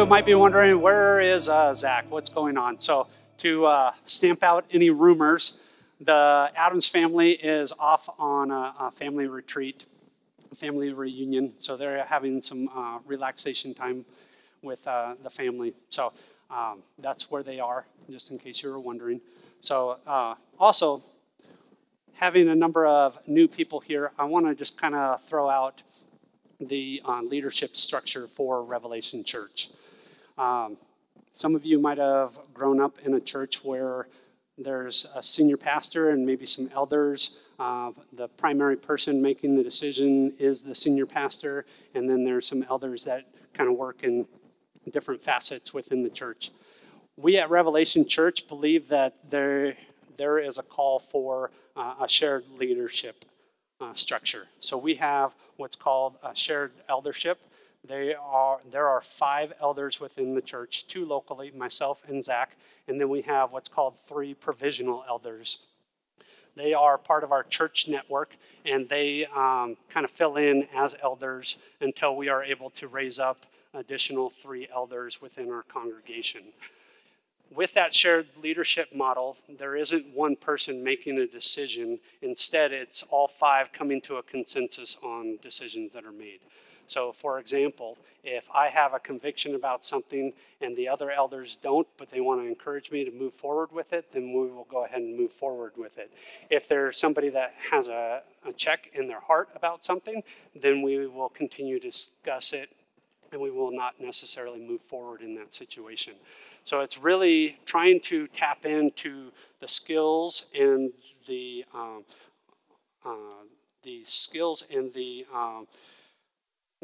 you might be wondering, where is uh, Zach? What's going on? So, to uh, stamp out any rumors, the Adams family is off on a, a family retreat, family reunion. So, they're having some uh, relaxation time with uh, the family. So, um, that's where they are, just in case you were wondering. So, uh, also, having a number of new people here, I want to just kind of throw out the uh, leadership structure for Revelation Church. Um, some of you might have grown up in a church where there's a senior pastor and maybe some elders. Uh, the primary person making the decision is the senior pastor, and then there's some elders that kind of work in different facets within the church. We at Revelation Church believe that there, there is a call for uh, a shared leadership uh, structure. So we have what's called a shared eldership. They are, there are five elders within the church, two locally, myself and Zach, and then we have what's called three provisional elders. They are part of our church network, and they um, kind of fill in as elders until we are able to raise up additional three elders within our congregation with that shared leadership model, there isn't one person making a decision. Instead, it's all five coming to a consensus on decisions that are made. So, for example, if I have a conviction about something and the other elders don't, but they want to encourage me to move forward with it, then we will go ahead and move forward with it. If there's somebody that has a, a check in their heart about something, then we will continue to discuss it and we will not necessarily move forward in that situation. So it's really trying to tap into the skills and the um, uh, the skills and the um,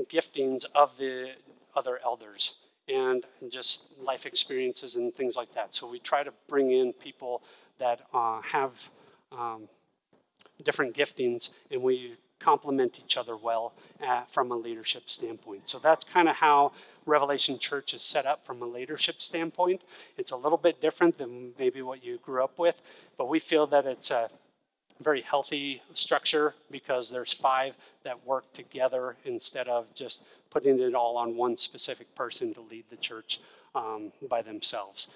giftings of the other elders and just life experiences and things like that. So we try to bring in people that uh, have um, different giftings, and we complement each other well at, from a leadership standpoint. So that's kind of how Revelation Church is set up from a leadership standpoint. It's a little bit different than maybe what you grew up with, but we feel that it's a very healthy structure because there's five that work together instead of just putting it all on one specific person to lead the church um, by themselves.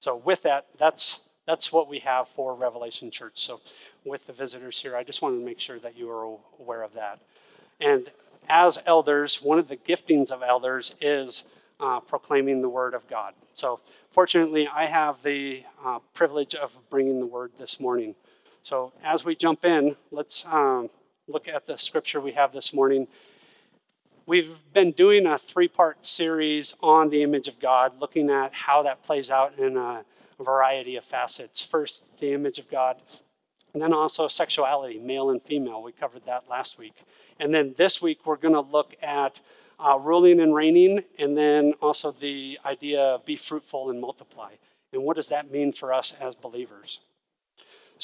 So with that, that's that's what we have for Revelation Church. So, with the visitors here, I just wanted to make sure that you are aware of that. And as elders, one of the giftings of elders is uh, proclaiming the word of God. So, fortunately, I have the uh, privilege of bringing the word this morning. So, as we jump in, let's um, look at the scripture we have this morning. We've been doing a three part series on the image of God, looking at how that plays out in a variety of facets. First, the image of God, and then also sexuality, male and female. We covered that last week. And then this week, we're going to look at uh, ruling and reigning, and then also the idea of be fruitful and multiply. And what does that mean for us as believers?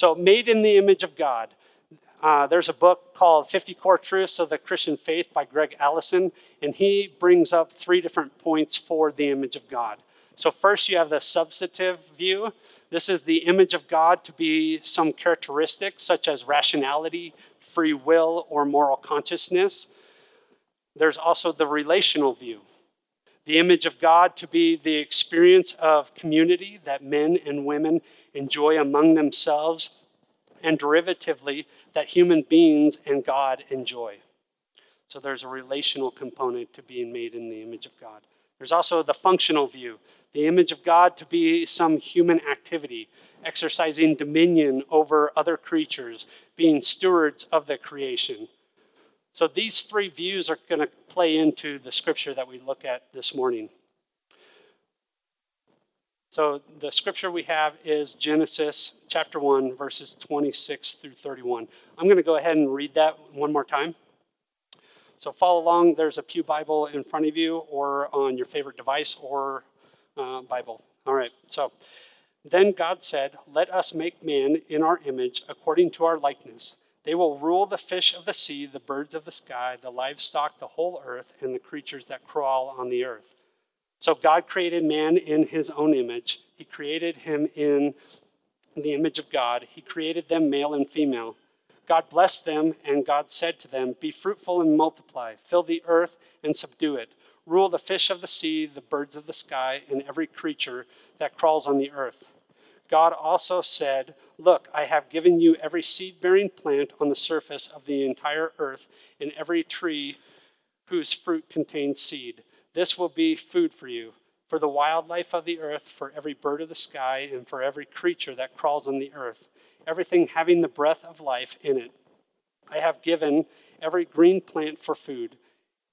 So, made in the image of God. Uh, there's a book called 50 Core Truths of the Christian Faith by Gregg Allison, and he brings up three different points for the image of God. So, first, you have the substantive view. This is the image of God to be some characteristics such as rationality, free will, or moral consciousness. There's also the relational view. The image of God to be the experience of community that men and women enjoy among themselves, and derivatively, that human beings and God enjoy. So there's a relational component to being made in the image of God. There's also the functional view the image of God to be some human activity, exercising dominion over other creatures, being stewards of the creation. So these three views are going to play into the scripture that we look at this morning. So the scripture we have is Genesis chapter 1, verses 26 through 31. I'm going to go ahead and read that one more time. So follow along. There's a Pew Bible in front of you, or on your favorite device, or uh, Bible. All right. So then God said, Let us make man in our image, according to our likeness. They will rule the fish of the sea, the birds of the sky, the livestock, the whole earth, and the creatures that crawl on the earth. So God created man in his own image. He created him in the image of God. He created them male and female. God blessed them, and God said to them, Be fruitful and multiply, fill the earth and subdue it rule the fish of the sea, the birds of the sky, and every creature that crawls on the earth. God also said, Look, I have given you every seed bearing plant on the surface of the entire earth, and every tree whose fruit contains seed. This will be food for you, for the wildlife of the earth, for every bird of the sky, and for every creature that crawls on the earth, everything having the breath of life in it. I have given every green plant for food,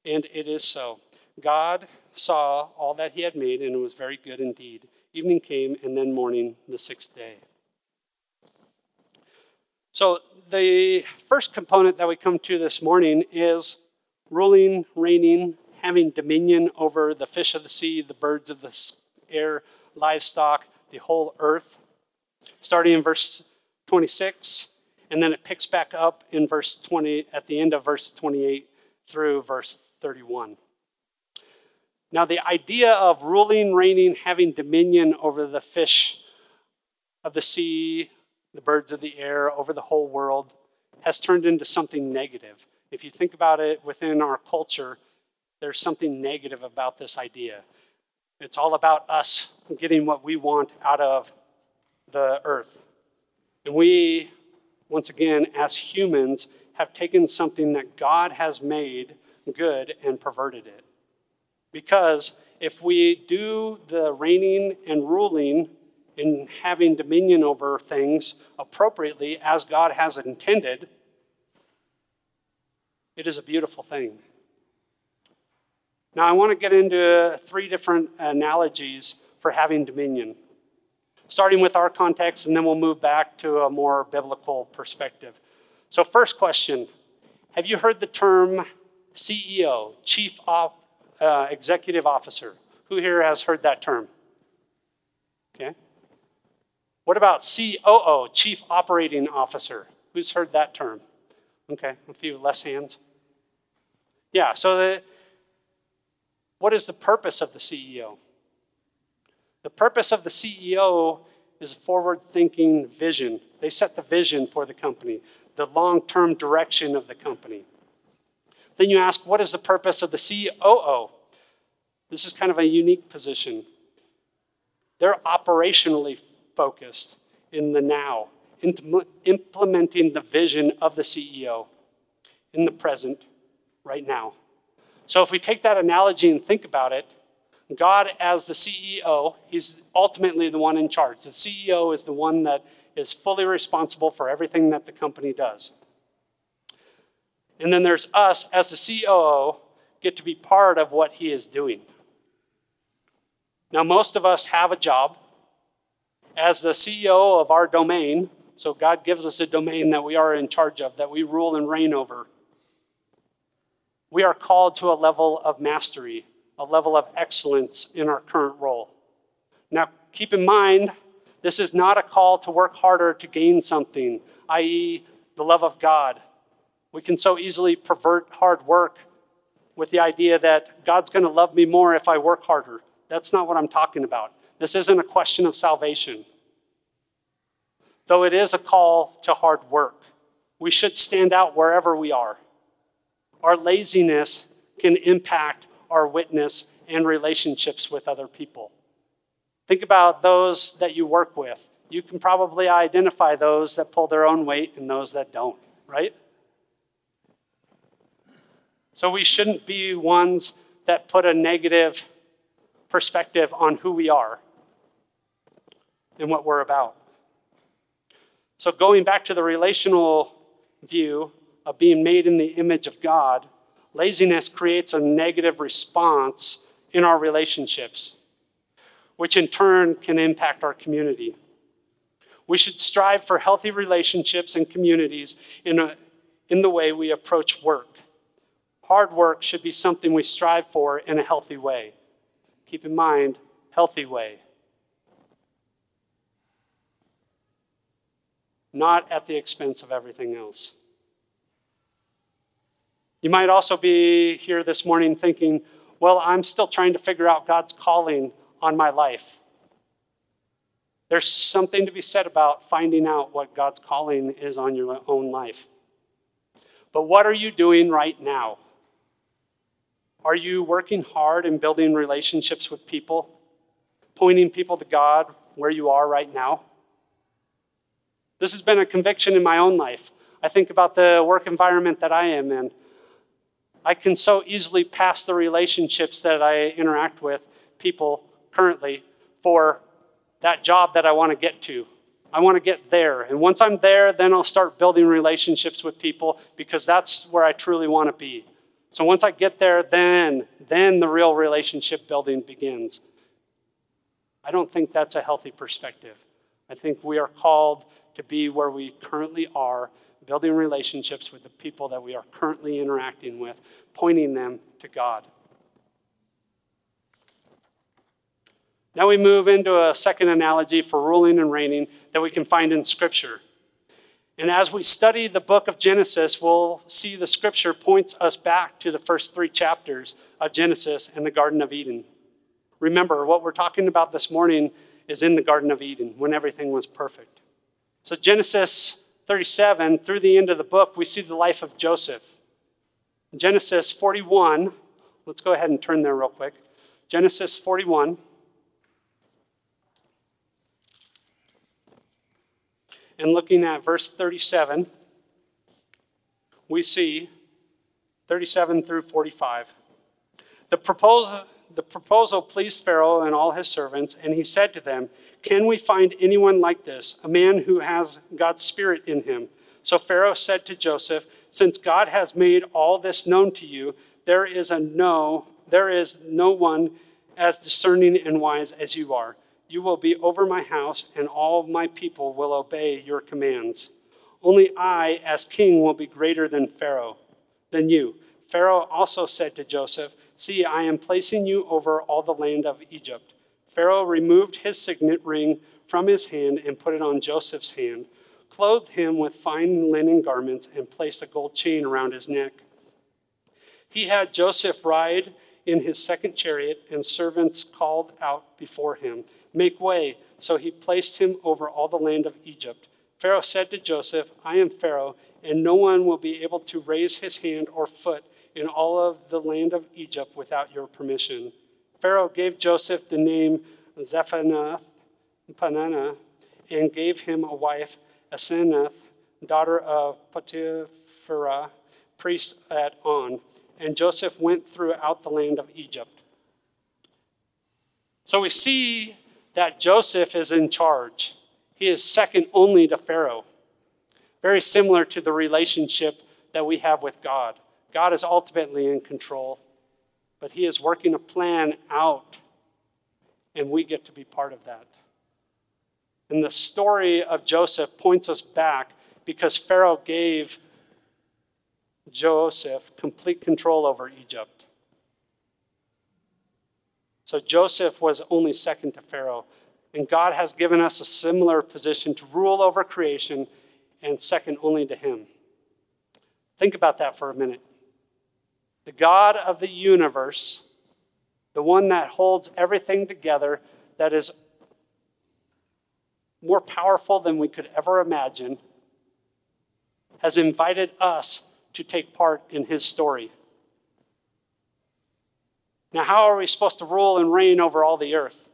and it is so. God saw all that he had made, and it was very good indeed. Evening came, and then morning, the sixth day. So, the first component that we come to this morning is ruling, reigning, having dominion over the fish of the sea, the birds of the air, livestock, the whole earth. Starting in verse 26, and then it picks back up in verse 20, at the end of verse 28 through verse 31. Now, the idea of ruling, reigning, having dominion over the fish of the sea, the birds of the air, over the whole world, has turned into something negative. If you think about it within our culture, there's something negative about this idea. It's all about us getting what we want out of the earth. And we, once again, as humans, have taken something that God has made good and perverted it. Because if we do the reigning and ruling and having dominion over things appropriately as God has intended, it is a beautiful thing. Now, I want to get into three different analogies for having dominion, starting with our context, and then we'll move back to a more biblical perspective. So, first question Have you heard the term CEO, Chief Op, uh, Executive Officer? Who here has heard that term? Okay. What about COO, Chief Operating Officer? Who's heard that term? Okay, a few less hands. Yeah, so the, what is the purpose of the CEO? The purpose of the CEO is forward thinking vision. They set the vision for the company, the long term direction of the company. Then you ask, what is the purpose of the COO? This is kind of a unique position. They're operationally focused in the now, implementing the vision of the CEO in the present, right now. So if we take that analogy and think about it, God, as the CEO, He's ultimately the one in charge. The CEO is the one that is fully responsible for everything that the company does. And then there's us as the COO get to be part of what he is doing. Now, most of us have a job as the CEO of our domain. So, God gives us a domain that we are in charge of, that we rule and reign over. We are called to a level of mastery, a level of excellence in our current role. Now, keep in mind, this is not a call to work harder to gain something, i.e., the love of God. We can so easily pervert hard work with the idea that God's going to love me more if I work harder. That's not what I'm talking about. This isn't a question of salvation. Though it is a call to hard work, we should stand out wherever we are. Our laziness can impact our witness and relationships with other people. Think about those that you work with. You can probably identify those that pull their own weight and those that don't, right? So we shouldn't be ones that put a negative perspective on who we are and what we're about. So, going back to the relational view of being made in the image of God, laziness creates a negative response in our relationships, which in turn can impact our community. We should strive for healthy relationships and communities in, a, in the way we approach work. Hard work should be something we strive for in a healthy way. Keep in mind, healthy way. Not at the expense of everything else. You might also be here this morning thinking, well, I'm still trying to figure out God's calling on my life. There's something to be said about finding out what God's calling is on your own life. But what are you doing right now? Are you working hard and building relationships with people, pointing people to God where you are right now? This has been a conviction in my own life. I think about the work environment that I am in. I can so easily pass the relationships that I interact with people currently for that job that I want to get to. I want to get there. And once I'm there, then I'll start building relationships with people because that's where I truly want to be. So once I get there, then then the real relationship building begins. I don't think that's a healthy perspective. I think we are called to be where we currently are, building relationships with the people that we are currently interacting with, pointing them to God. Now we move into a second analogy for ruling and reigning that we can find in Scripture. And as we study the book of Genesis, we'll see the Scripture points us back to the first three chapters of Genesis and the Garden of Eden. Remember, what we're talking about this morning is in the Garden of Eden when everything was perfect. So, Genesis 37, through the end of the book, we see the life of Joseph. Genesis 41, let's go ahead and turn there real quick. Genesis 41. And looking at verse 37, we see 37 through 45. The proposal, the proposal pleased Pharaoh and all his servants, and he said to them, Can we find anyone like this, a man who has God's Spirit in him? So Pharaoh said to Joseph, Since God has made all this known to you, there is a no, there is no one as discerning and wise as you are. You will be over my house, and all my people will obey your commands. Only I, as king, will be greater than Pharaoh, than you. Pharaoh also said to Joseph, See, I am placing you over all the land of Egypt. Pharaoh removed his signet ring from his hand and put it on Joseph's hand, clothed him with fine linen garments, and placed a gold chain around his neck. He had Joseph ride in his second chariot, and servants called out before him Make way. So he placed him over all the land of Egypt. Pharaoh said to Joseph, I am Pharaoh, and no one will be able to raise his hand or foot in all of the land of Egypt without your permission. Pharaoh gave Joseph the name Zephanath Panana and gave him a wife, Asenath, daughter of Potiphera, priest at On. And Joseph went throughout the land of Egypt. So we see that Joseph is in charge. He is second only to Pharaoh. Very similar to the relationship that we have with God. God is ultimately in control, but He is working a plan out, and we get to be part of that. And the story of Joseph points us back because Pharaoh gave Joseph complete control over Egypt. So Joseph was only second to Pharaoh. And God has given us a similar position to rule over creation and second only to Him. Think about that for a minute. The God of the universe, the one that holds everything together, that is more powerful than we could ever imagine, has invited us to take part in His story. Now, how are we supposed to rule and reign over all the earth?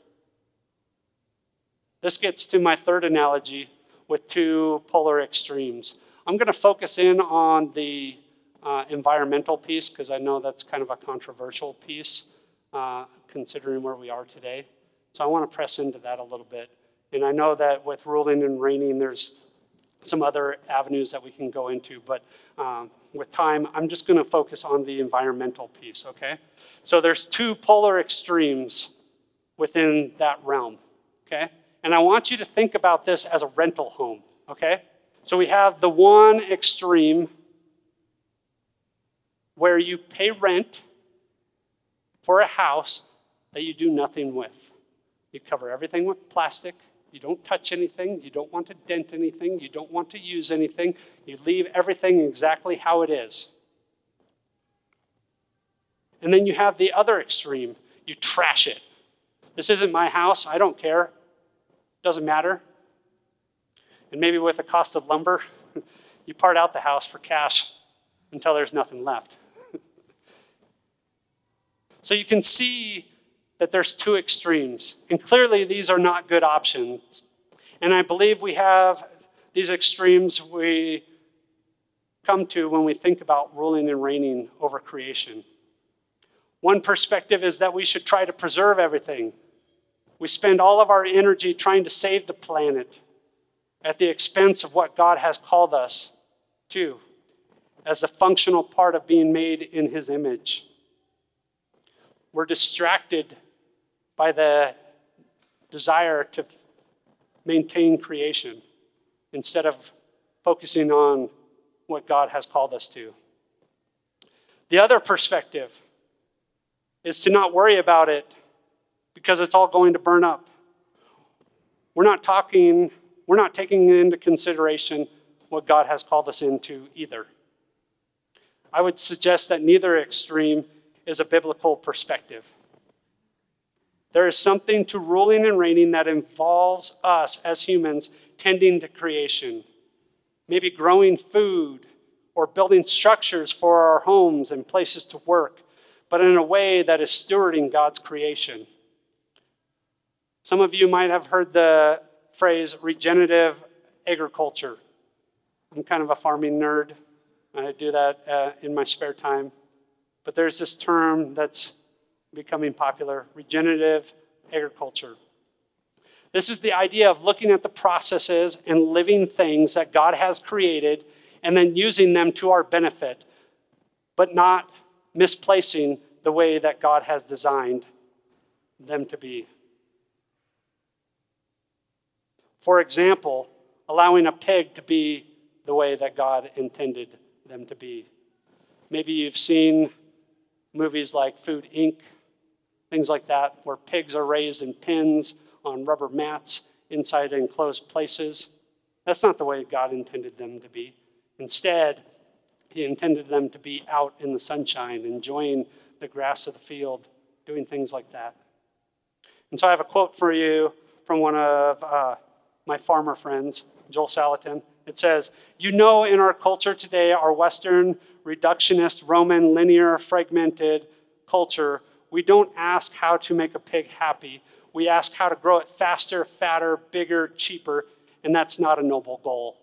This gets to my third analogy with two polar extremes. I'm going to focus in on the uh, environmental piece because I know that's kind of a controversial piece uh, considering where we are today. So I want to press into that a little bit. And I know that with ruling and reigning, there's some other avenues that we can go into, but um, with time, I'm just going to focus on the environmental piece, okay? So there's two polar extremes within that realm, okay? And I want you to think about this as a rental home, okay? So we have the one extreme where you pay rent for a house that you do nothing with. You cover everything with plastic. You don't touch anything. You don't want to dent anything. You don't want to use anything. You leave everything exactly how it is. And then you have the other extreme you trash it. This isn't my house. I don't care. Doesn't matter. And maybe with the cost of lumber, you part out the house for cash until there's nothing left. So you can see that there's two extremes. And clearly, these are not good options. And I believe we have these extremes we come to when we think about ruling and reigning over creation. One perspective is that we should try to preserve everything. We spend all of our energy trying to save the planet at the expense of what God has called us to as a functional part of being made in His image. We're distracted by the desire to maintain creation instead of focusing on what God has called us to. The other perspective is to not worry about it because it's all going to burn up. We're not talking, we're not taking into consideration what God has called us into either. I would suggest that neither extreme is a biblical perspective. There is something to ruling and reigning that involves us as humans tending to creation, maybe growing food or building structures for our homes and places to work, but in a way that is stewarding God's creation. Some of you might have heard the phrase regenerative agriculture. I'm kind of a farming nerd. I do that uh, in my spare time. But there's this term that's becoming popular regenerative agriculture. This is the idea of looking at the processes and living things that God has created and then using them to our benefit, but not misplacing the way that God has designed them to be. For example, allowing a pig to be the way that God intended them to be. Maybe you've seen movies like Food Inc., things like that, where pigs are raised in pens on rubber mats inside enclosed places. That's not the way God intended them to be. Instead, He intended them to be out in the sunshine, enjoying the grass of the field, doing things like that. And so I have a quote for you from one of uh, my farmer friends, Joel Salatin. It says, You know, in our culture today, our Western, reductionist, Roman, linear, fragmented culture, we don't ask how to make a pig happy. We ask how to grow it faster, fatter, bigger, cheaper, and that's not a noble goal.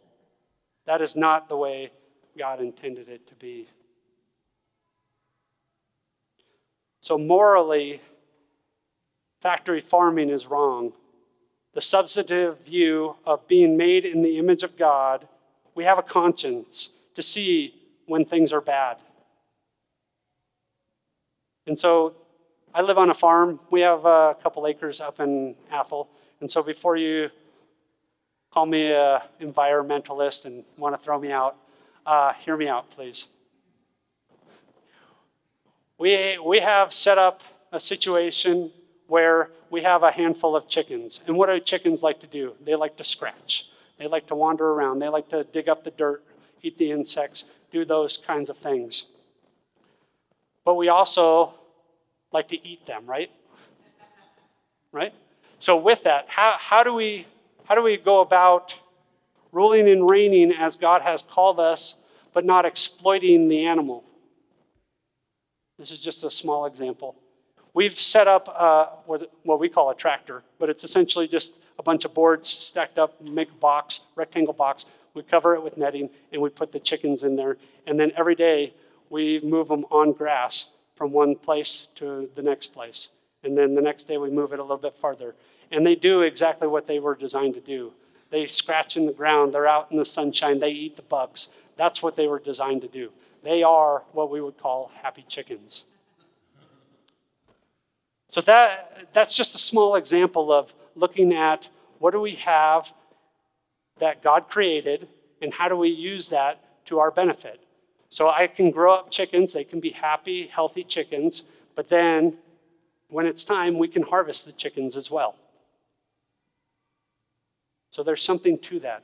That is not the way God intended it to be. So, morally, factory farming is wrong. The substantive view of being made in the image of God, we have a conscience to see when things are bad. And so I live on a farm. We have a couple acres up in Athol. And so before you call me an environmentalist and want to throw me out, uh, hear me out, please. We, we have set up a situation where we have a handful of chickens. And what do chickens like to do? They like to scratch. They like to wander around. They like to dig up the dirt, eat the insects, do those kinds of things. But we also like to eat them, right? Right? So with that, how, how do we how do we go about ruling and reigning as God has called us, but not exploiting the animal? This is just a small example. We've set up uh, what we call a tractor, but it's essentially just a bunch of boards stacked up, make a box, rectangle box. We cover it with netting, and we put the chickens in there. And then every day, we move them on grass from one place to the next place. And then the next day, we move it a little bit farther. And they do exactly what they were designed to do. They scratch in the ground, they're out in the sunshine, they eat the bugs. That's what they were designed to do. They are what we would call happy chickens. So that, that's just a small example of looking at what do we have that God created and how do we use that to our benefit. So I can grow up chickens, they can be happy, healthy chickens, but then when it's time, we can harvest the chickens as well. So there's something to that.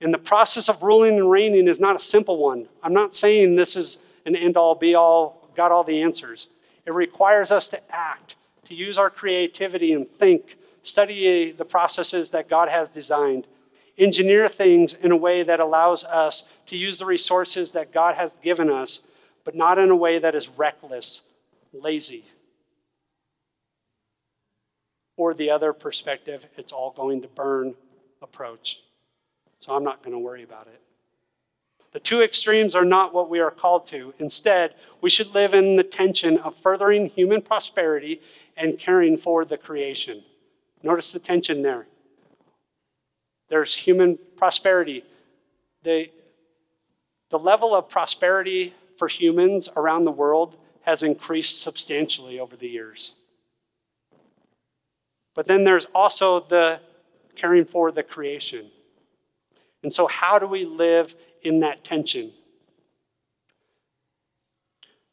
And the process of ruling and reigning is not a simple one. I'm not saying this is an end all be all, got all the answers. It requires us to act, to use our creativity and think, study the processes that God has designed, engineer things in a way that allows us to use the resources that God has given us, but not in a way that is reckless, lazy. Or the other perspective, it's all going to burn approach. So I'm not going to worry about it. The two extremes are not what we are called to. Instead, we should live in the tension of furthering human prosperity and caring for the creation. Notice the tension there. There's human prosperity. The, the level of prosperity for humans around the world has increased substantially over the years. But then there's also the caring for the creation. And so, how do we live in that tension?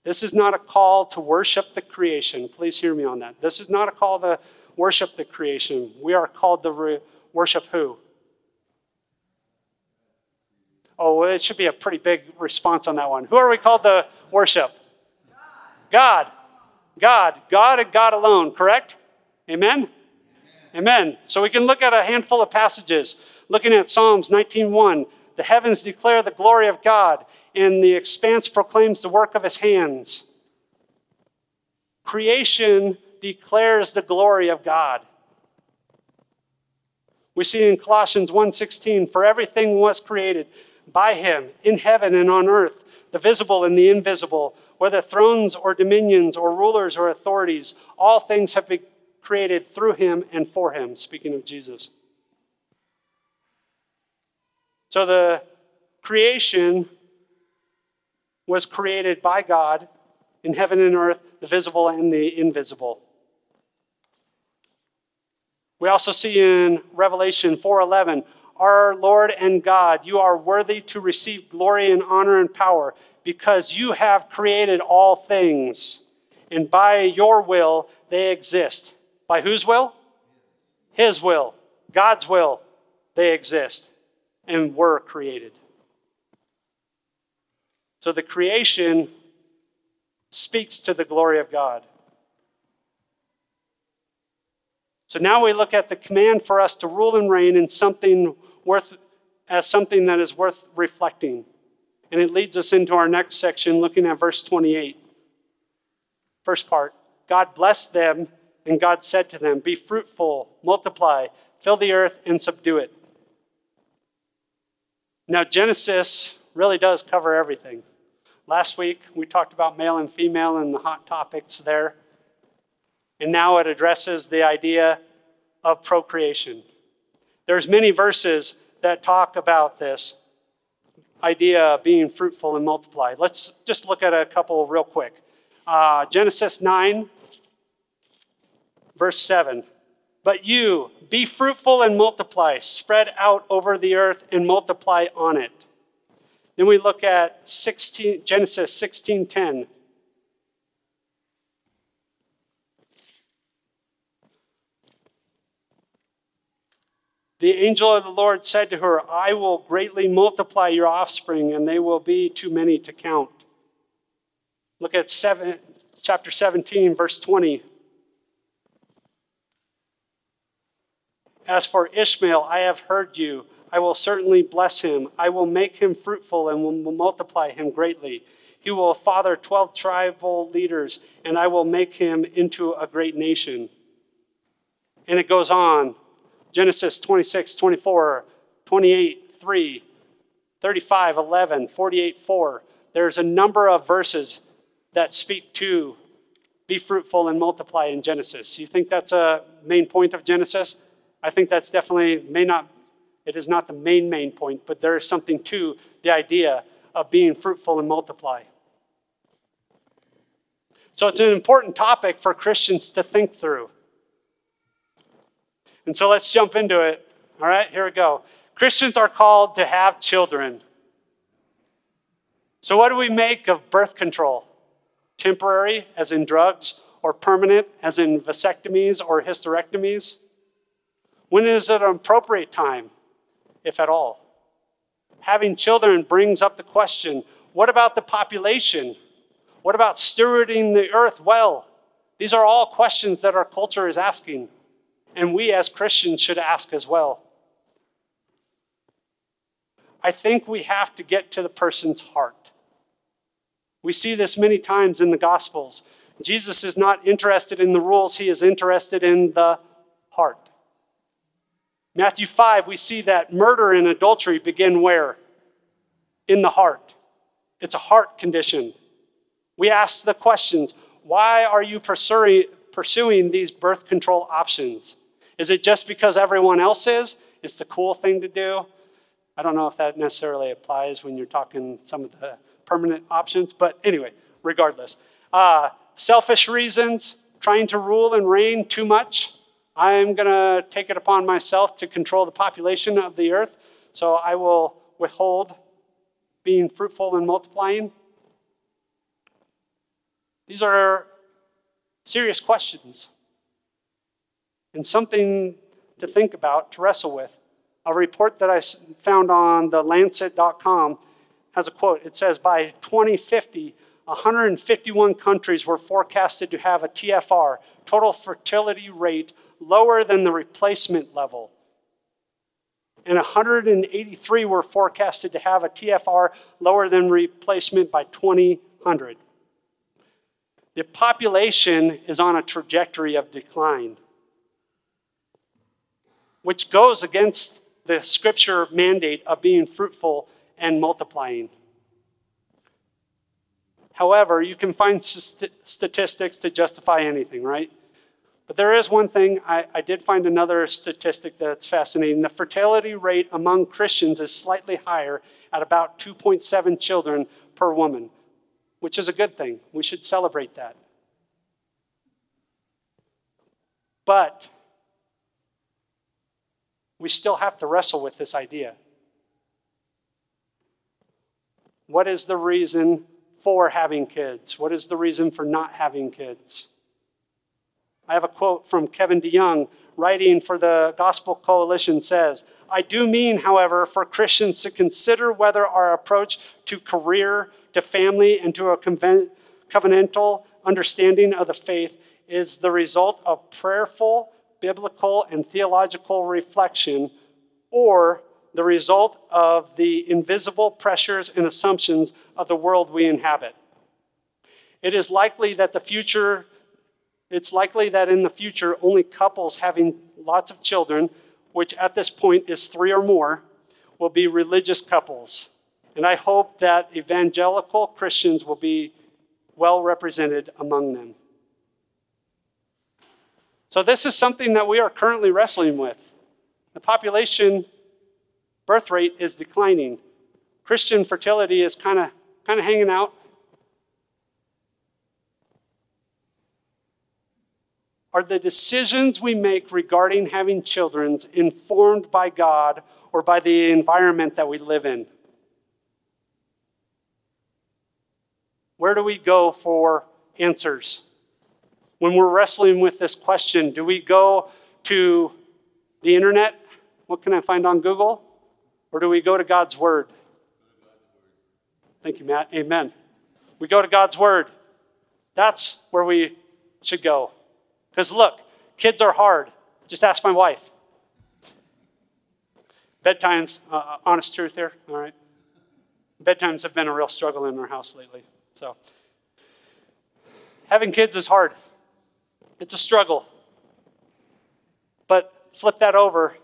This is not a call to worship the creation. Please hear me on that. This is not a call to worship the creation. We are called to re- worship who? Oh, it should be a pretty big response on that one. Who are we called to worship? God. God. God and God alone, correct? Amen? Amen. So we can look at a handful of passages. Looking at Psalms 19:1, the heavens declare the glory of God, and the expanse proclaims the work of his hands. Creation declares the glory of God. We see in Colossians 1:16, for everything was created by him in heaven and on earth, the visible and the invisible, whether thrones or dominions or rulers or authorities, all things have been created through him and for him, speaking of Jesus. So the creation was created by God in heaven and earth, the visible and the invisible. We also see in Revelation 4:11, "Our Lord and God, you are worthy to receive glory and honor and power because you have created all things, and by your will they exist." By whose will? His will. God's will. They exist and were created. So the creation speaks to the glory of God. So now we look at the command for us to rule and reign in something worth as something that is worth reflecting. And it leads us into our next section looking at verse 28. First part. God blessed them and God said to them, Be fruitful, multiply, fill the earth, and subdue it. Now, Genesis really does cover everything. Last week, we talked about male and female and the hot topics there. And now it addresses the idea of procreation. There's many verses that talk about this idea of being fruitful and multiply. Let's just look at a couple real quick. Uh, Genesis 9, Verse 7 But you, be fruitful and multiply, spread out over the earth and multiply on it. Then we look at 16, Genesis 16:10. The angel of the Lord said to her, I will greatly multiply your offspring, and they will be too many to count. Look at seven, chapter 17, verse 20. As for Ishmael, I have heard you. I will certainly bless him. I will make him fruitful and will multiply him greatly. He will father 12 tribal leaders, and I will make him into a great nation. And it goes on Genesis 26, 24, 28, 3, 35, 11, 48, 4. There's a number of verses that speak to be fruitful and multiply in Genesis. You think that's a main point of Genesis? I think that's definitely, may not, it is not the main, main point, but there is something to the idea of being fruitful and multiply. So it's an important topic for Christians to think through. And so let's jump into it. All right, here we go. Christians are called to have children. So, what do we make of birth control? Temporary, as in drugs, or permanent, as in vasectomies or hysterectomies? When is it an appropriate time, if at all? Having children brings up the question what about the population? What about stewarding the earth well? These are all questions that our culture is asking, and we as Christians should ask as well. I think we have to get to the person's heart. We see this many times in the Gospels. Jesus is not interested in the rules, he is interested in the heart. Matthew 5, we see that murder and adultery begin where? In the heart. It's a heart condition. We ask the questions why are you pursuing, these birth control options? Is it just because everyone else is? It's the cool thing to do? I don't know if that necessarily applies when you're talking some of the permanent options, but anyway, regardless. Uh, selfish reasons, trying to rule and reign too much. I'm going to take it upon myself to control the population of the earth, so I will withhold being fruitful and multiplying. These are serious questions and something to think about, to wrestle with. A report that I found on the Lancet.com has a quote. It says by 2050, 151 countries were forecasted to have a TFR, total fertility rate, lower than the replacement level. And 183 were forecasted to have a TFR lower than replacement by 2000. The population is on a trajectory of decline, which goes against the scripture mandate of being fruitful and multiplying. However, you can find st- statistics to justify anything, right? But there is one thing, I, I, did find another statistic that's fascinating. The fertility rate among Christians is slightly higher at about 2.7 children per woman, which is a good thing. We should celebrate that. But we still have to wrestle with this idea. What is the reason for having kids? What is the reason for not having kids? I have a quote from Kevin DeYoung, writing for the Gospel Coalition, says, I do mean, however, for Christians to consider whether our approach to career, to family, and to a covenantal understanding of the faith is the result of prayerful, biblical, and theological reflection, or the result of the invisible pressures and assumptions of the world we inhabit. It is likely that the future, it's likely that in the future, only couples having lots of children, which at this point is three or more, will be religious couples. And I hope that evangelical Christians will be well represented among them. So, this is something that we are currently wrestling with. The population birth rate is declining. Christian fertility is kind of kind of hanging out. Are the decisions we make regarding having children informed by God or by the environment that we live in? Where do we go for answers? When we're wrestling with this question, do we go to the internet? What can I find on Google? Or do we go to God's Word? Thank you, Matt. Amen. We go to God's Word. That's where we should go. Because look, kids are hard. Just ask my wife. Bedtimes, uh, uh, honest truth here, all right? Bedtimes have been a real struggle in our house lately. So, having kids is hard, it's a struggle. But flip that over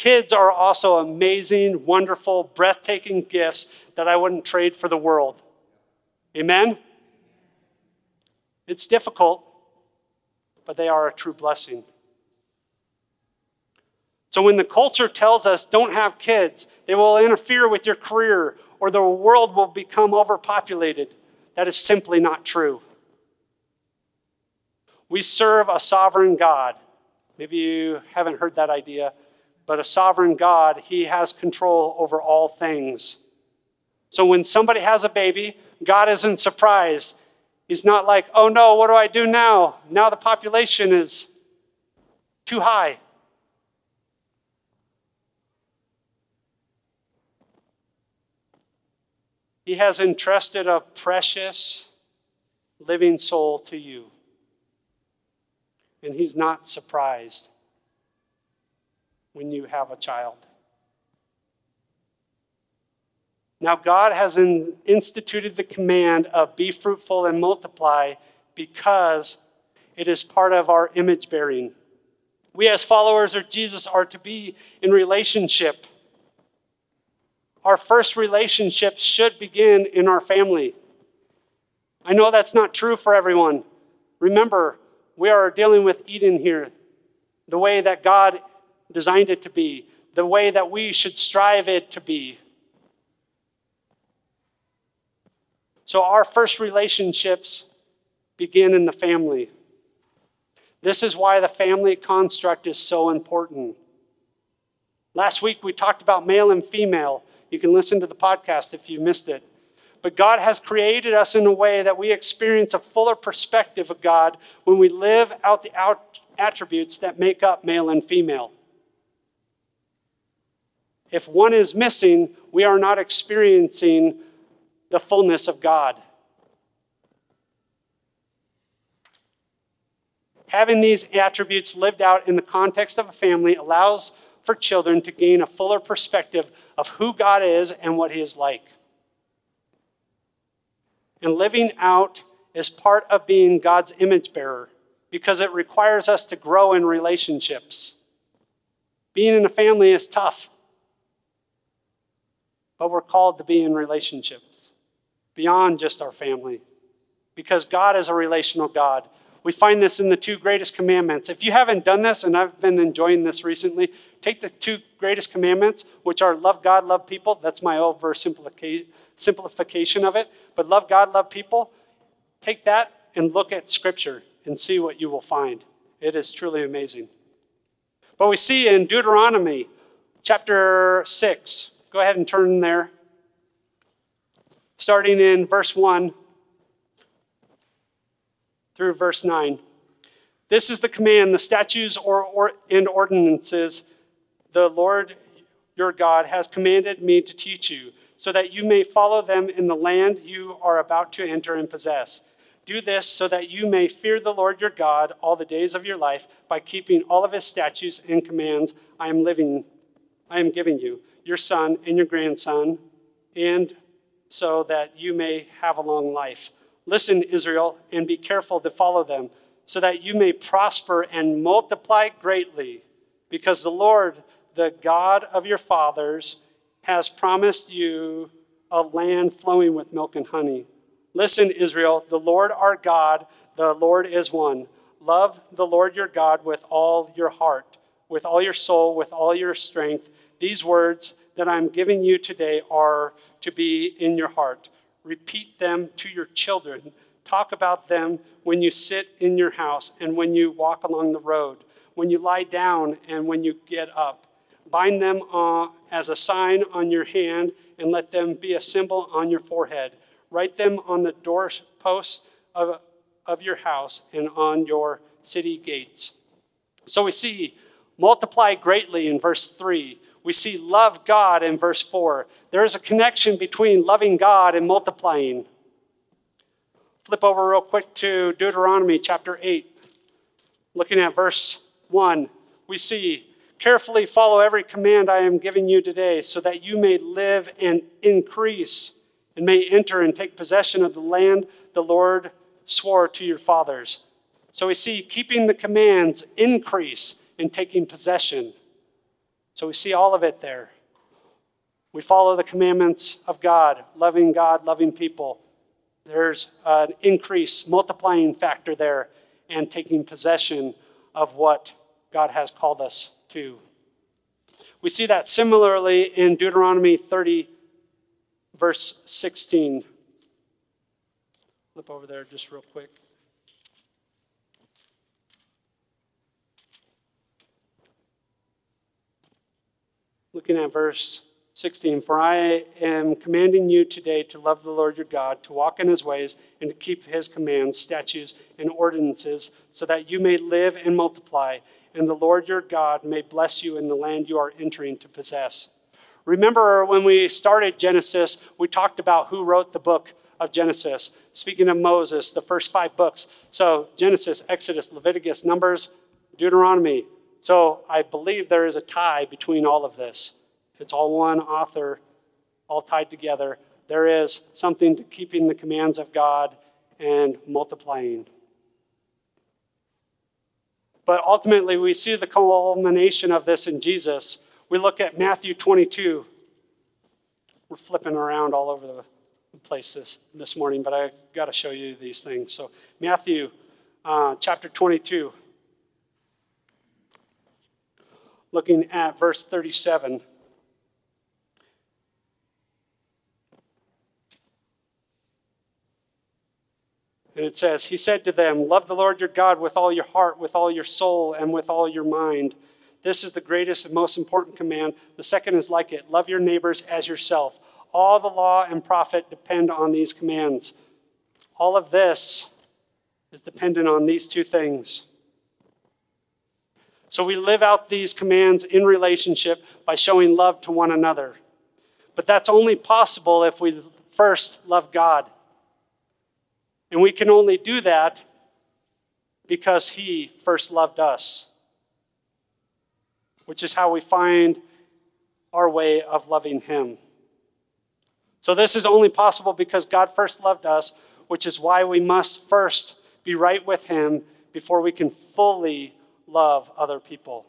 Kids are also amazing, wonderful, breathtaking gifts that I wouldn't trade for the world. Amen? It's difficult, but they are a true blessing. So when the culture tells us don't have kids, they will interfere with your career or the world will become overpopulated, that is simply not true. We serve a sovereign God. Maybe you haven't heard that idea but a sovereign God, He has control over all things. So when somebody has a baby, God isn't surprised. He's not like, oh no, what do I do now? Now the population is too high. He has entrusted a precious living soul to you. And he's not surprised when you have a child. Now, God has instituted the command of be fruitful and multiply because it is part of our image bearing. We, as followers of Jesus, are to be in relationship. Our first relationship should begin in our family. I know that's not true for everyone. Remember, we are dealing with Eden here, the way that God designed it to be, the way that we should strive it to be. So, our first relationships begin in the family. This is why the family construct is so important. Last week we talked about male and female. You can listen to the podcast if you missed it. But God has created us in a way that we experience a fuller perspective of God when we live out the out attributes that make up male and female. If one is missing, we are not experiencing the fullness of God. Having these attributes lived out in the context of a family allows for children to gain a fuller perspective of who God is and what He is like. And living out is part of being God's image bearer because it requires us to grow in relationships. Being in a family is tough, but we're called to be in relationships beyond just our family because God is a relational God. We find this in the two greatest commandments. If you haven't done this, and I've been enjoying this recently, take the two greatest commandments, which are love God, love people. That's my simplification of it. But love God, love people. Take that and look at Scripture and see what you will find. It is truly amazing. But we see in Deuteronomy chapter 6, go ahead and turn there, starting in verse 1 through verse 9. This is the command, the statutes or, or, and ordinances the Lord your God has commanded me to teach you, so that you may follow them in the land you are about to enter and possess. Do this so that you may fear the Lord your God all the days of your life by keeping all of his statutes and commands I am living I am giving you, your son and your grandson, and so that you may have a long life. Listen, Israel, and be careful to follow them, so that you may prosper and multiply greatly, because the Lord, the God of your fathers, has promised you a land flowing with milk and honey. Listen, Israel, the Lord our God, the Lord is one. Love the Lord your God with all your heart, with all your soul, with all your strength. These words that I'm giving you today are to be in your heart. Repeat them to your children. Talk about them when you sit in your house and when you walk along the road, when you lie down and when you get up. Bind them uh, as a sign on your hand and let them be a symbol on your forehead. Write them on the doorposts of, of your house and on your city gates. So we see multiply greatly in verse 3 we see love God in verse 4. There is a connection between loving God and multiplying. Flip over real quick to Deuteronomy chapter 8. Looking at verse 1, we see carefully follow every command I am giving you today so that you may live and increase and may enter and take possession of the land the Lord swore to your fathers. So we see keeping the commands increase and taking possession. So we see all of it there. We follow the commandments of God, loving God, loving people. There's an increase, multiplying factor there, and taking possession of what God has called us to. We see that similarly in Deuteronomy 30, verse 16. Flip over there just real quick. Looking at verse 16 For I am commanding you today to love the Lord your God, to walk in his ways, and to keep his commands, statutes, and ordinances, so that you may live and multiply, and the Lord your God may bless you in the land you are entering to possess. Remember when we started Genesis, we talked about who wrote the book of Genesis. Speaking of Moses, the first five books. So Genesis, Exodus, Leviticus, Numbers, Deuteronomy, so I believe there is a tie between all of this. It's all one author, all tied together. There is something to keeping the commands of God and multiplying. But ultimately, we see the culmination of this in Jesus. We look at Matthew 22. We're flipping around all over the place this, this morning, but I got to show you these things. So, Matthew uh, chapter 22, looking at verse 37. And it says, He said to them, Love the Lord your God with all your heart, with all your soul, and with all your mind. This is the greatest and most important command. The second is like it love your neighbors as yourself. All the law and prophet depend on these commands. All of this is dependent on these two things. So we live out these commands in relationship by showing love to one another. But that's only possible if we first love God. And we can only do that because He first loved us, which is how we find our way of loving Him. So, this is only possible because God first loved us, which is why we must first be right with Him before we can fully love other people.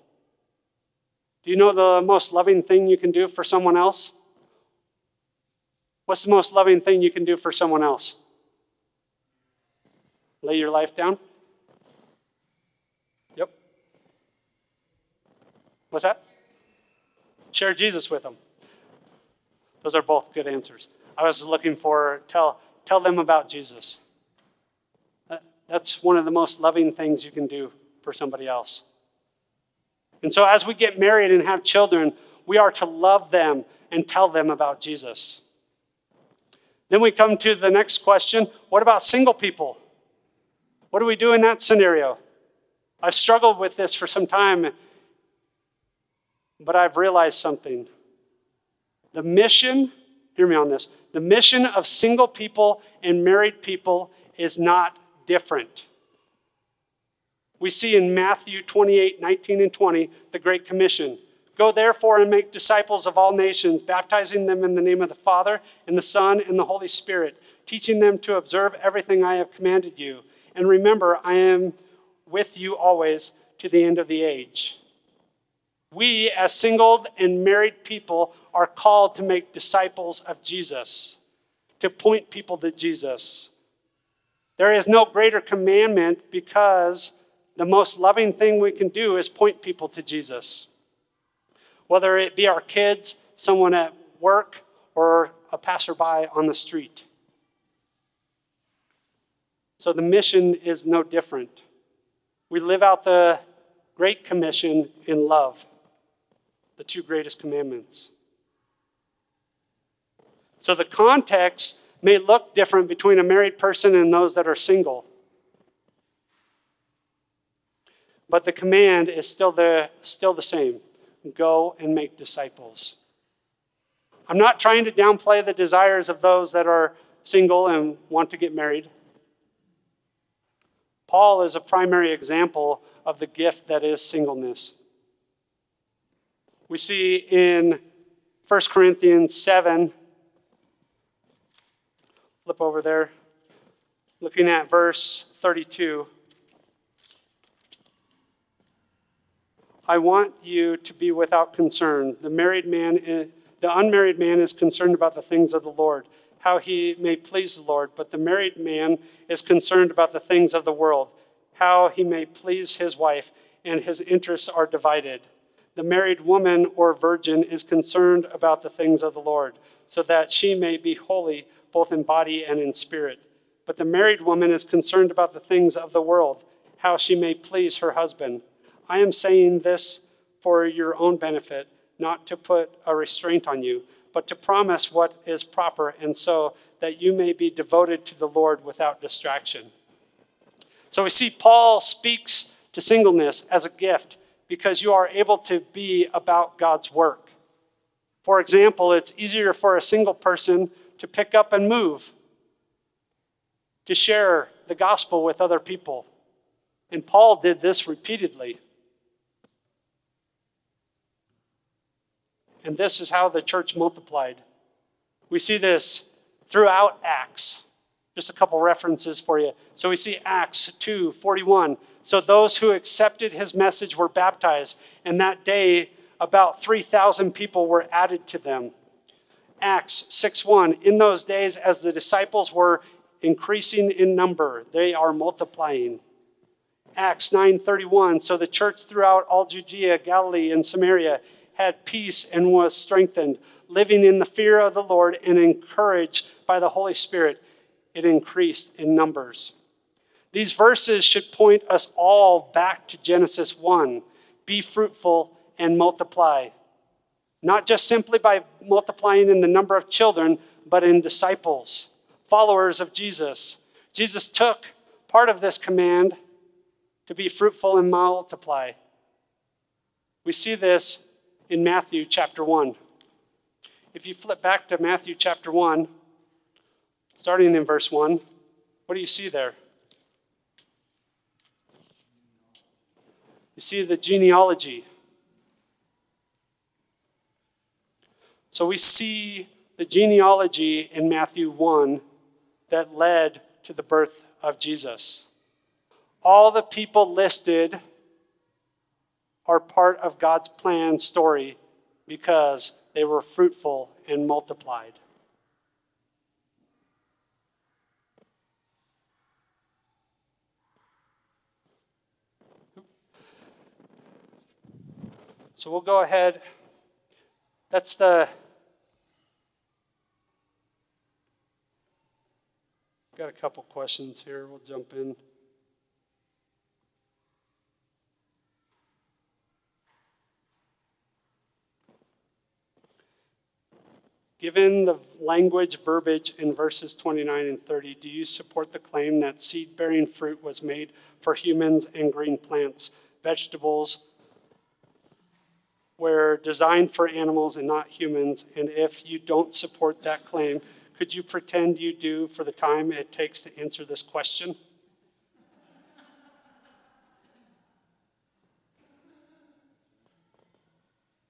Do you know the most loving thing you can do for someone else? What's the most loving thing you can do for someone else? Lay your life down? Yep. What's that? Share Jesus with them. Those are both good answers. I was looking for tell tell them about Jesus. That's one of the most loving things you can do for somebody else. And so as we get married and have children, we are to love them and tell them about Jesus. Then we come to the next question what about single people? What do we do in that scenario? I've struggled with this for some time, but I've realized something. The mission, hear me on this, the mission of single people and married people is not different. We see in Matthew 28 19 and 20 the Great Commission. Go therefore and make disciples of all nations, baptizing them in the name of the Father, and the Son, and the Holy Spirit, teaching them to observe everything I have commanded you. And remember, I am with you always to the end of the age. We, as single and married people, are called to make disciples of Jesus, to point people to Jesus. There is no greater commandment because the most loving thing we can do is point people to Jesus. Whether it be our kids, someone at work, or a passerby on the street. So the mission is no different. We live out the Great Commission in love, the two greatest commandments. So the context may look different between a married person and those that are single. But the command is still the, still the same go and make disciples. I'm not trying to downplay the desires of those that are single and want to get married. Paul is a primary example of the gift that is singleness. We see in 1 Corinthians 7 Flip over there. Looking at verse 32. I want you to be without concern. The married man, the unmarried man is concerned about the things of the Lord, how he may please the Lord, but the married man is concerned about the things of the world, how he may please his wife, and his interests are divided. The married woman or virgin is concerned about the things of the Lord, so that she may be holy both in body and in spirit. But the married woman is concerned about the things of the world, how she may please her husband. I am saying this for your own benefit, not to put a restraint on you, but to promise what is proper, and so that you may be devoted to the Lord without distraction. So we see Paul speaks to singleness as a gift because you are able to be about God's work. For example, it's easier for a single person to pick up and move, to share the gospel with other people. And Paul did this repeatedly. And this is how the church multiplied. We see this throughout Acts. Just a couple references for you. So we see Acts 2 41. So those who accepted his message were baptized, and that day about 3,000 people were added to them. Acts 6 1. In those days, as the disciples were increasing in number, they are multiplying. Acts 9:31 So the church throughout all Judea, Galilee and Samaria had peace and was strengthened, living in the fear of the Lord and encouraged by the Holy Spirit it increased in numbers. These verses should point us all back to Genesis 1 be fruitful and multiply. Not just simply by multiplying in the number of children, but in disciples, followers of Jesus. Jesus took part of this command to be fruitful and multiply. We see this in Matthew chapter 1. If you flip back to Matthew chapter 1, starting in verse 1. What do you see there? You see the genealogy. So we see the genealogy in Matthew 1 that led to the birth of Jesus. All the people listed are part of God's plan story because they were fruitful and multiplied. So we'll go ahead. That's the. Got a couple questions here. We'll jump in. Given the language verbiage in verses 29 and 30, do you support the claim that seed bearing fruit was made for humans and green plants, vegetables, were designed for animals and not humans, and if you don't support that claim, could you pretend you do for the time it takes to answer this question?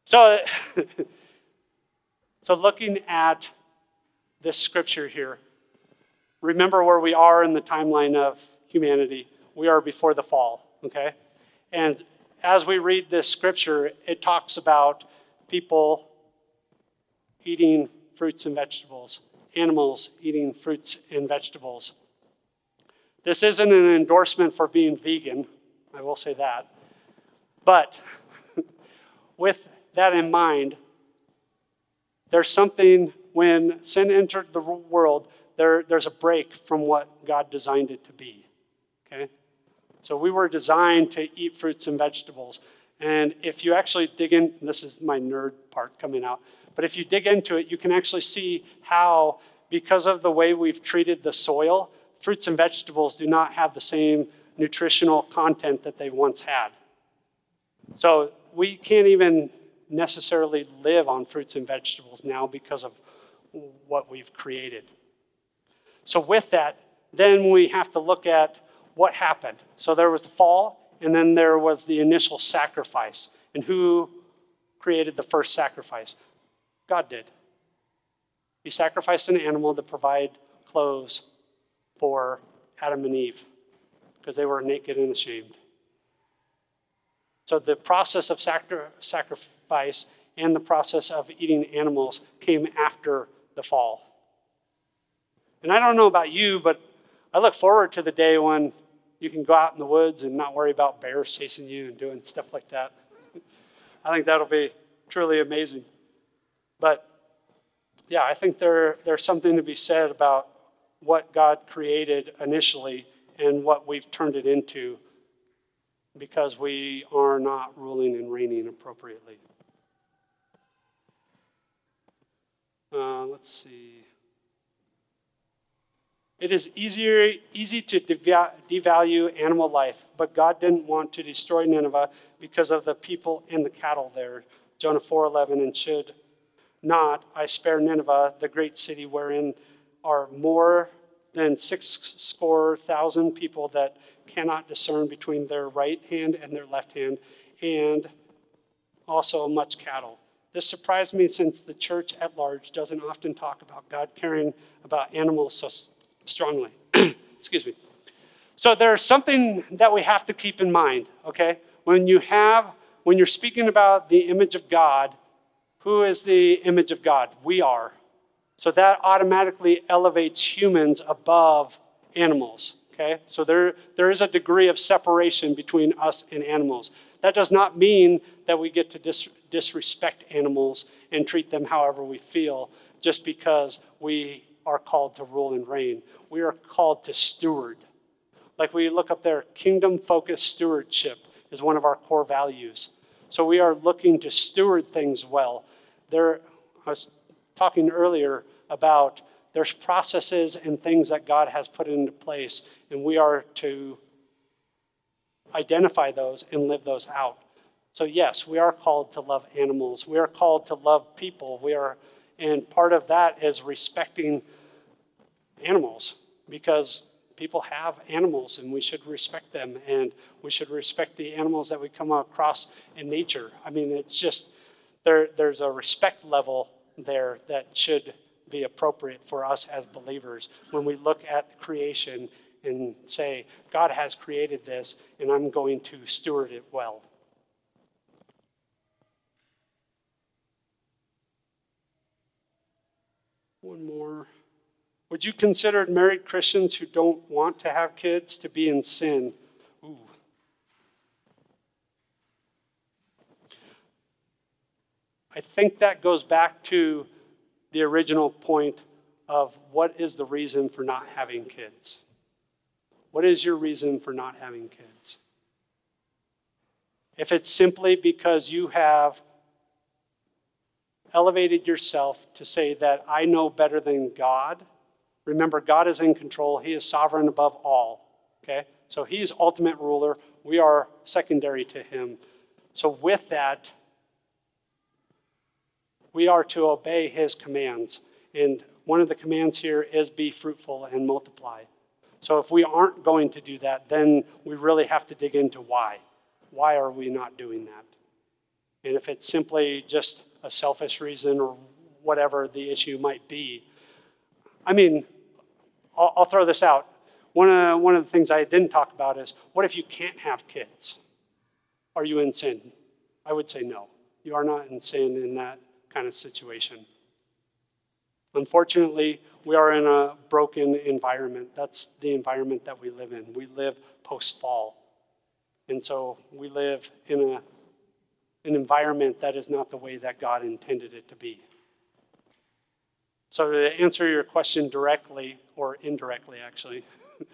So, so looking at this scripture here, remember where we are in the timeline of humanity. We are before the fall, okay? And as we read this scripture, it talks about people eating fruits and vegetables, animals eating fruits and vegetables. This isn't an endorsement for being vegan, I will say that. But with that in mind, there's something when sin entered the world, there, there's a break from what God designed it to be. Okay? So we were designed to eat fruits and vegetables. And if you actually dig in, this is my nerd part coming out, but if you dig into it, you can actually see how, because of the way we've treated the soil, fruits and vegetables do not have the same nutritional content that they once had. So we can't even necessarily live on fruits and vegetables now because of what we've created. So, with that, then we have to look at what happened. So there was the fall, and then there was the initial sacrifice. And who created the first sacrifice? God did. He sacrificed an animal to provide clothes for Adam and Eve because they were naked and ashamed. So the process of sacri- sacrifice and the process of eating animals came after the fall. And I don't know about you, but I look forward to the day when you can go out in the woods and not worry about bears chasing you and doing stuff like that. I think that'll be truly amazing. But yeah, I think there, there's something to be said about what God created initially and what we've turned it into because we are not ruling and reigning appropriately. Uh, let's see. It is easier, easy to devalue animal life, but God didn't want to destroy Nineveh because of the people and the cattle there. Jonah 4:11 and should not I spare Nineveh, the great city wherein are more than six score thousand people that cannot discern between their right hand and their left hand, and also much cattle. This surprised me since the church at large doesn't often talk about God caring about animals so strongly. Excuse me. So there's something that we have to keep in mind, okay? When you have, when you're speaking about the image of God, who is the image of God? We are. So that automatically elevates humans above animals, okay? So there, there is a degree of separation between us and animals. That does not mean that we get to dis- disrespect animals and treat them however we feel just because we are called to rule and reign. We are called to steward. Like we look up there, kingdom focused stewardship is one of our core values. So we are looking to steward things well. There, I was talking earlier about there's processes and things that God has put into place, and we are to identify those and live those out. So yes, we are called to love animals. We are called to love people. We are and part of that is respecting animals because people have animals and we should respect them and we should respect the animals that we come across in nature. I mean, it's just there, there's a respect level there that should be appropriate for us as believers when we look at creation and say, God has created this and I'm going to steward it well. One more. Would you consider married Christians who don't want to have kids to be in sin? Ooh. I think that goes back to the original point of what is the reason for not having kids? What is your reason for not having kids? If it's simply because you have elevated yourself to say that I know better than God. Remember, God is in control, He is sovereign above all. Okay? So He's ultimate ruler. We are secondary to Him. So, with that, we are to obey His commands. And one of the commands here is be fruitful and multiply. So, if we aren't going to do that, then we really have to dig into why. Why are we not doing that? And if it's simply just a selfish reason or whatever the issue might be. I mean, I'll, I'll throw this out. One of, one of the things I didn't talk about is what if you can't have kids? Are you in sin? I would say no. You are not in sin in that kind of situation. Unfortunately, we are in a broken environment. That's the environment that we live in. We live post fall. And so we live in a an environment that is not the way that God intended it to be. So, to answer your question directly, or indirectly actually,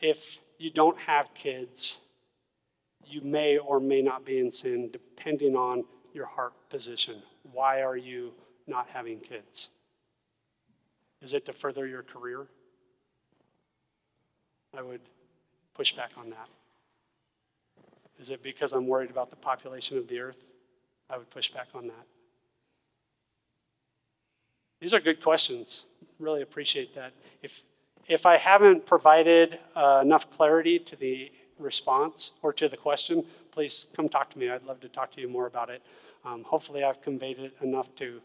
if you don't have kids, you may or may not be in sin depending on your heart position. Why are you not having kids? Is it to further your career? I would push back on that. Is it because I'm worried about the population of the earth? I would push back on that. These are good questions. Really appreciate that. If, if I haven't provided uh, enough clarity to the response or to the question, please come talk to me. I'd love to talk to you more about it. Um, hopefully, I've conveyed it enough to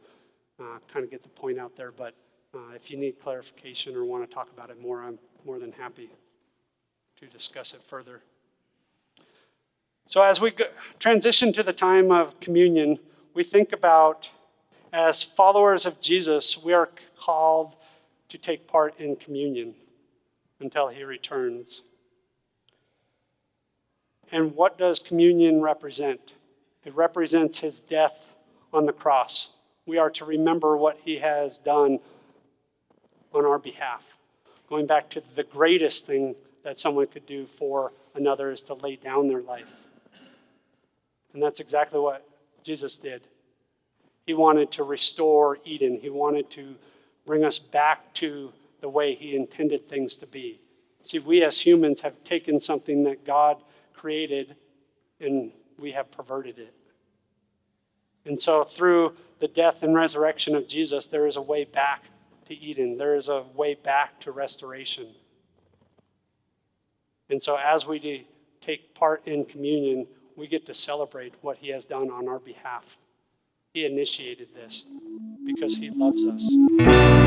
uh, kind of get the point out there. But uh, if you need clarification or want to talk about it more, I'm more than happy to discuss it further. So, as we transition to the time of communion, we think about as followers of Jesus, we are called to take part in communion until he returns. And what does communion represent? It represents his death on the cross. We are to remember what he has done on our behalf. Going back to the greatest thing that someone could do for another is to lay down their life. And that's exactly what Jesus did. He wanted to restore Eden, he wanted to bring us back to the way he intended things to be. See, we as humans have taken something that God created and we have perverted it. And so, through the death and resurrection of Jesus, there is a way back to Eden, there is a way back to restoration. And so, as we take part in communion, we get to celebrate what He has done on our behalf. He initiated this because He loves us.